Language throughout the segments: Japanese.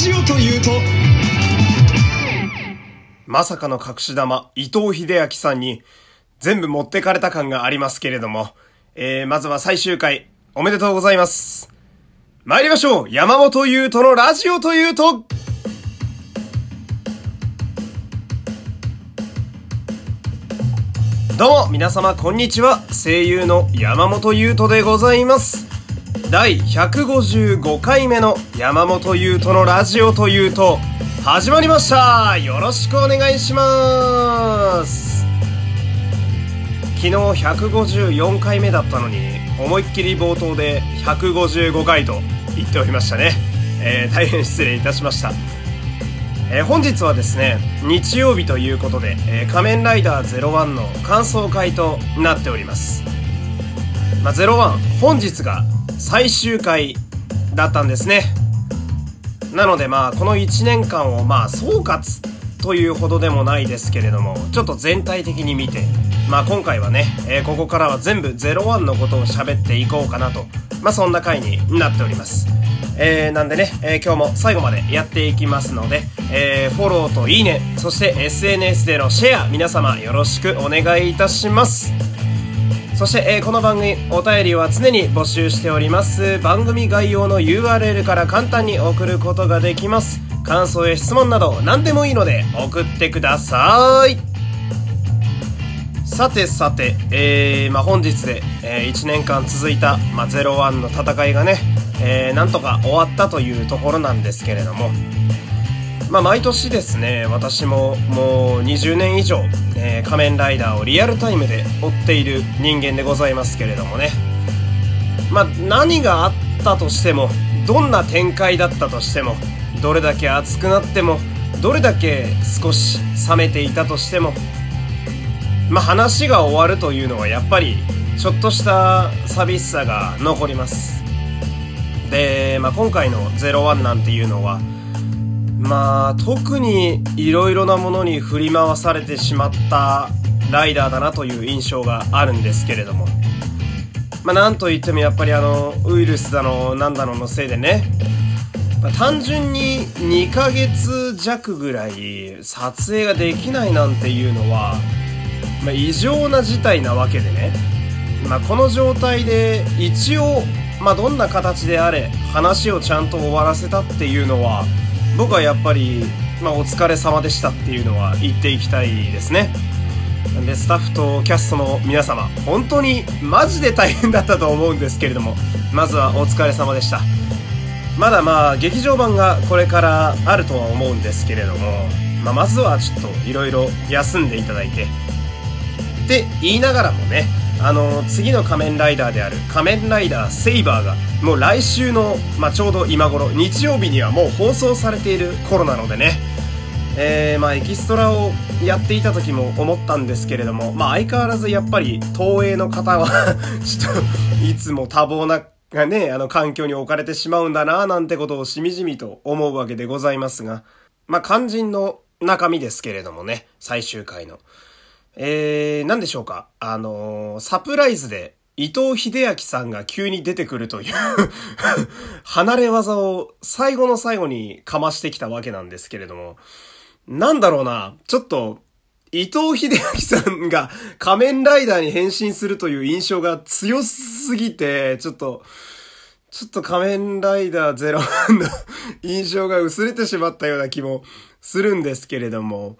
ジオというとまさかの隠し玉、伊藤秀明さんに全部持ってかれた感がありますけれども、えー、まずは最終回、おめでとうございます。参りましょう山本優斗のラジオというとどうも、皆様こんにちは。声優の山本優斗でございます。第155回目の山本優斗のラジオというと、始まりました。よろしくお願いします。昨日154回目だったのに思いっきり冒頭で155回と言っておりましたね、えー、大変失礼いたしました、えー、本日はですね日曜日ということで、えー、仮面ライダー01の感想会となっております、まあ、01本日が最終回だったんですねなのでまあこの1年間をまあ総括というほどでもないですけれどもちょっと全体的に見てまあ今回はね、えー、ここからは全部01のことを喋っていこうかなとまあそんな回になっておりますえー、なんでね、えー、今日も最後までやっていきますので、えー、フォローといいね、そして SNS でのシェア、皆様よろしくお願いいたします。そして、えー、この番組お便りは常に募集しております。番組概要の URL から簡単に送ることができます。感想や質問など何でもいいので送ってください。さてさて、えー、まあ、本日で、えー、1年間続いた、まあ、01の戦いがね、えー、なんとか終わったというところなんですけれどもまあ、毎年ですね、私ももう20年以上、えー、仮面ライダーをリアルタイムで追っている人間でございますけれどもね。まあ、何があったとしても、どんな展開だったとしても、どれだけ熱くなっても、どれだけ少し冷めていたとしても、まあ、話が終わるというのはやっぱり、ちょっとした寂しさが残ります。で、まあ、今回の01なんていうのは、まあ特にいろいろなものに振り回されてしまったライダーだなという印象があるんですけれども。まあなんといってもやっぱりあのウイルスだのなんだののせいでね、まあ、単純に2ヶ月弱ぐらい撮影ができないなんていうのは、まあ、異常な事態なわけでね、まあ、この状態で一応、まあ、どんな形であれ話をちゃんと終わらせたっていうのは僕はやっぱり、まあ、お疲れ様でしたっていうのは言っていきたいですね。で、スタッフとキャストの皆様、本当にマジで大変だったと思うんですけれども、まずはお疲れ様でした。まだまあ、劇場版がこれからあるとは思うんですけれども、まあ、まずはちょっと色々休んでいただいて、って言いながらもね、あの次の仮面ライダーである仮面ライダーセイバーがもう来週の、まあ、ちょうど今頃日曜日にはもう放送されている頃なのでねえー、まあエキストラをやっていた時も思ったんですけれどもまあ相変わらずやっぱり東映の方は ちょっといつも多忙ながね、あの環境に置かれてしまうんだななんてことをしみじみと思うわけでございますが、まあ肝心の中身ですけれどもね、最終回の。えー、何でしょうか？あのー、サプライズで伊藤秀明さんが急に出てくるという 離れ技を最後の最後にかましてきたわけなんですけれども、なんだろうな、ちょっと、伊藤秀明さんが仮面ライダーに変身するという印象が強すぎて、ちょっと、ちょっと仮面ライダーゼロの 印象が薄れてしまったような気もするんですけれども、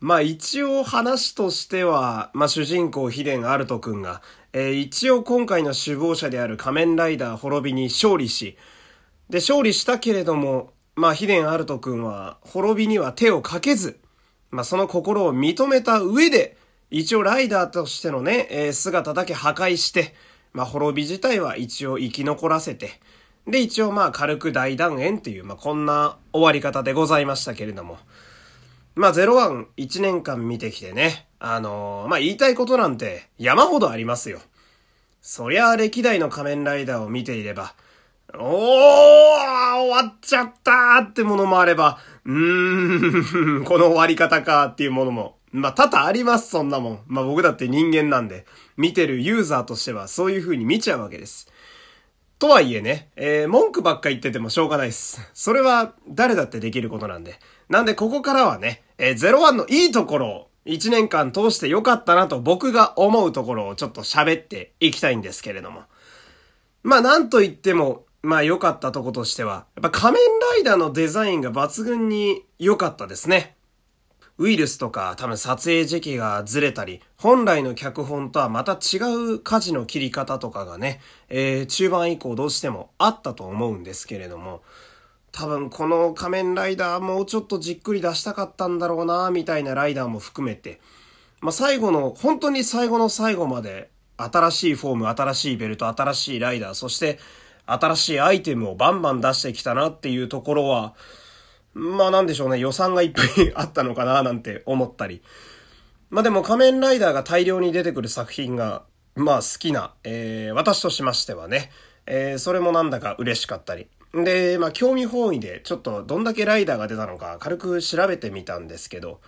まあ一応話としては、まあ主人公ヒデンアルト君が、えー、一応今回の首謀者である仮面ライダー滅びに勝利し、で、勝利したけれども、まあヒデンアルト君は滅びには手をかけず、まあその心を認めた上で、一応ライダーとしてのね、えー、姿だけ破壊して、まあ滅び自体は一応生き残らせて、で、一応まあ軽く大断円っていう、まあこんな終わり方でございましたけれども、まあ、01、1年間見てきてね、あのー、まあ、言いたいことなんて山ほどありますよ。そりゃ歴代の仮面ライダーを見ていれば、おー終わっちゃったーってものもあれば、うーん、この終わり方かーっていうものも、まあ、多々あります、そんなもん。まあ、僕だって人間なんで、見てるユーザーとしてはそういう風に見ちゃうわけです。とはいえね、えー、文句ばっか言っててもしょうがないです。それは誰だってできることなんで。なんでここからはね、えー、01のいいところを1年間通して良かったなと僕が思うところをちょっと喋っていきたいんですけれども。まあなんと言っても、まあ良かったとことしては、やっぱ仮面ライダーのデザインが抜群に良かったですね。ウイルスとか多分撮影時期がずれたり、本来の脚本とはまた違う舵の切り方とかがね、えー、中盤以降どうしてもあったと思うんですけれども、多分この仮面ライダーもうちょっとじっくり出したかったんだろうな、みたいなライダーも含めて、まあ、最後の、本当に最後の最後まで、新しいフォーム、新しいベルト、新しいライダー、そして新しいアイテムをバンバン出してきたなっていうところは、まあなんでしょうね、予算がいっぱいあったのかななんて思ったり。まあでも仮面ライダーが大量に出てくる作品が、まあ好きな、えー、私としましてはね、えー、それもなんだか嬉しかったり。で、まあ興味本位でちょっとどんだけライダーが出たのか軽く調べてみたんですけど、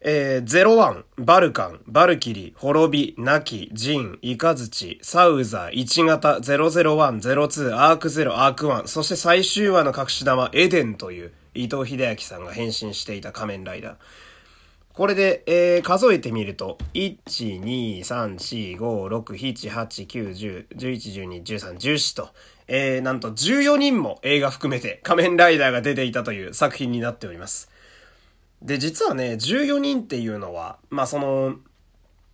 えー、ゼロワン、バルカン、バルキリ、滅び、ナキ、ジン、イカズチ、サウザー、1型、001、02、アーク0、アーク1、そして最終話の隠し玉、エデンという、伊藤英明さんが変身していた仮面ライダー。これで、えー、数えてみると、1、2、3、4、5、6、7、8、9、10、11、12、13、14と、えー、なんと14人も映画含めて仮面ライダーが出ていたという作品になっております。で、実はね、14人っていうのは、まあその、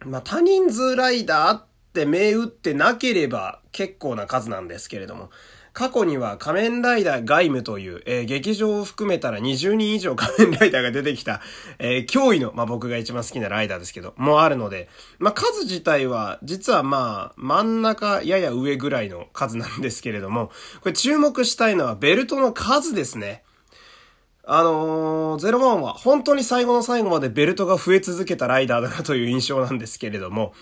まあ多人数ライダーって銘打ってなければ結構な数なんですけれども、過去には仮面ライダー外務という、えー、劇場を含めたら20人以上仮面ライダーが出てきた、えー、脅威の、まあ、僕が一番好きなライダーですけど、もあるので、まあ、数自体は、実はまあ、真ん中やや上ぐらいの数なんですけれども、これ注目したいのはベルトの数ですね。あのー、01は本当に最後の最後までベルトが増え続けたライダーだなという印象なんですけれども、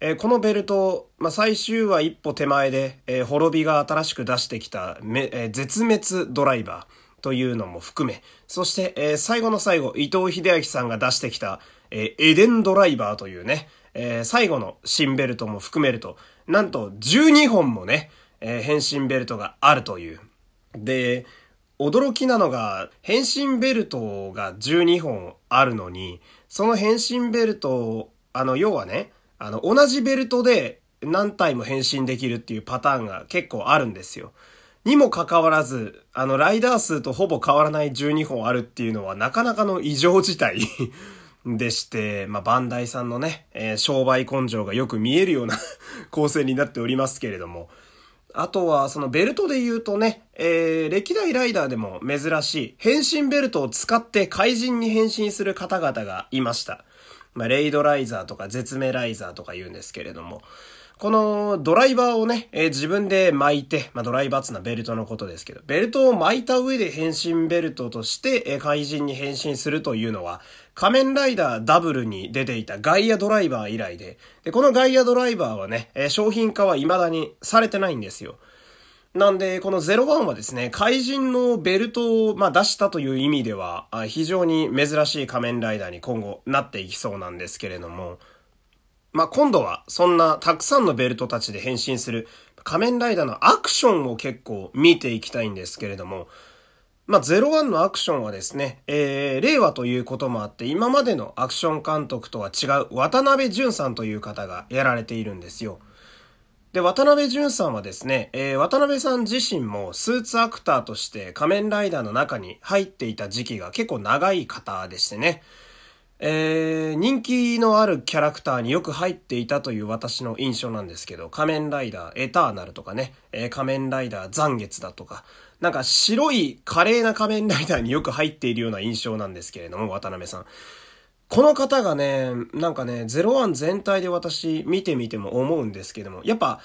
えー、このベルト、まあ、最終は一歩手前で、えー、滅びが新しく出してきため、えー、絶滅ドライバーというのも含め、そして、えー、最後の最後、伊藤秀明さんが出してきた、えー、エデンドライバーというね、えー、最後の新ベルトも含めると、なんと12本もね、えー、変身ベルトがあるという。で、驚きなのが、変身ベルトが12本あるのに、その変身ベルト、あの、要はね、あの、同じベルトで何体も変身できるっていうパターンが結構あるんですよ。にもかかわらず、あの、ライダー数とほぼ変わらない12本あるっていうのはなかなかの異常事態 でして、まあ、バンダイさんのね、えー、商売根性がよく見えるような 構成になっておりますけれども、あとは、そのベルトで言うとね、えー、歴代ライダーでも珍しい変身ベルトを使って怪人に変身する方々がいました。まあ、レイドライザーとか絶命ライザーとか言うんですけれども、このドライバーをね、えー、自分で巻いて、まあ、ドライバーつなベルトのことですけど、ベルトを巻いた上で変身ベルトとして、えー、怪人に変身するというのは、仮面ライダーダブルに出ていたガイアドライバー以来で、で、このガイアドライバーはね、え商品化は未だにされてないんですよ。なんで、この01はですね、怪人のベルトを、まあ、出したという意味では、非常に珍しい仮面ライダーに今後なっていきそうなんですけれども、まあ、今度はそんなたくさんのベルトたちで変身する仮面ライダーのアクションを結構見ていきたいんですけれども、まあ、01のアクションはですね、えー、令和ということもあって、今までのアクション監督とは違う渡辺淳さんという方がやられているんですよ。で、渡辺淳さんはですね、えー、渡辺さん自身もスーツアクターとして仮面ライダーの中に入っていた時期が結構長い方でしてね、えー、人気のあるキャラクターによく入っていたという私の印象なんですけど、仮面ライダーエターナルとかね、えー、仮面ライダー残月だとか、なんか白い華麗な仮面ライダーによく入っているような印象なんですけれども、渡辺さん。この方がね、なんかね、01全体で私見てみても思うんですけども、やっぱ、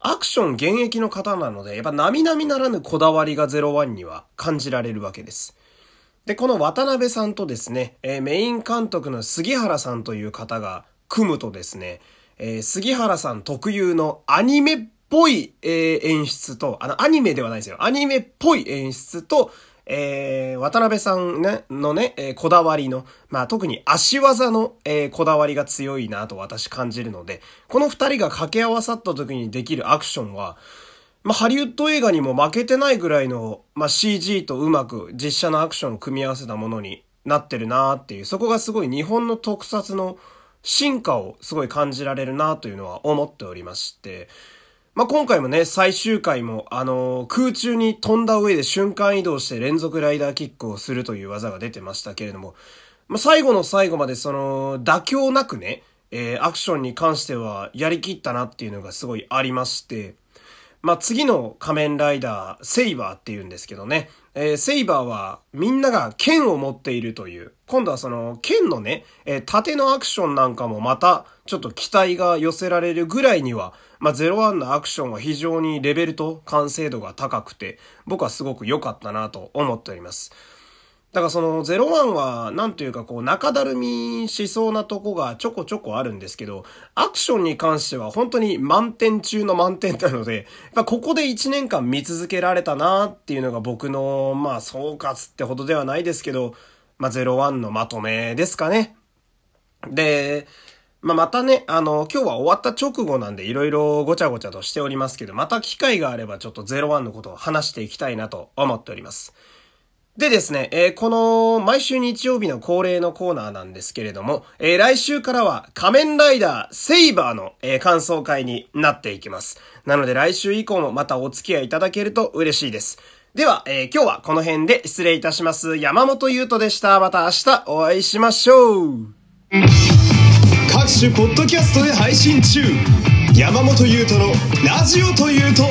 アクション現役の方なので、やっぱ並々ならぬこだわりが01には感じられるわけです。で、この渡辺さんとですね、えー、メイン監督の杉原さんという方が組むとですね、えー、杉原さん特有のアニメっぽい、えー、演出と、あの、アニメではないですよ。アニメっぽい演出と、えー、渡辺さんね、のね、えー、こだわりの、まあ特に足技の、えー、こだわりが強いなと私感じるので、この二人が掛け合わさった時にできるアクションは、まあ、ハリウッド映画にも負けてないぐらいの、まあ、CG とうまく実写のアクションを組み合わせたものになってるなっていう、そこがすごい日本の特撮の進化をすごい感じられるなというのは思っておりまして、まあ、今回もね、最終回も、あのー、空中に飛んだ上で瞬間移動して連続ライダーキックをするという技が出てましたけれども、まあ、最後の最後までその、妥協なくね、えー、アクションに関してはやりきったなっていうのがすごいありまして、まあ、次の仮面ライダー、セイバーって言うんですけどね、えー、セイバーはみんなが剣を持っているという、今度はその剣のね、えー、縦のアクションなんかもまたちょっと期待が寄せられるぐらいには、まあ、01のアクションは非常にレベルと完成度が高くて、僕はすごく良かったなと思っております。だからその01は、なんというかこう、中だるみしそうなとこがちょこちょこあるんですけど、アクションに関しては本当に満点中の満点なので、やっぱここで1年間見続けられたなっていうのが僕の、まあ総括ってほどではないですけど、まあ01のまとめですかね。で、まあ、またね、あの、今日は終わった直後なんで色々ごちゃごちゃとしておりますけど、また機会があればちょっと01のことを話していきたいなと思っております。でですね、えー、この毎週日曜日の恒例のコーナーなんですけれども、えー、来週からは仮面ライダーセイバーの、えー、感想会になっていきます。なので来週以降もまたお付き合いいただけると嬉しいです。では、え今日はこの辺で失礼いたします。山本優斗でした。また明日お会いしましょう。各種ポッドキャストで配信中。山本優斗のラジオというと、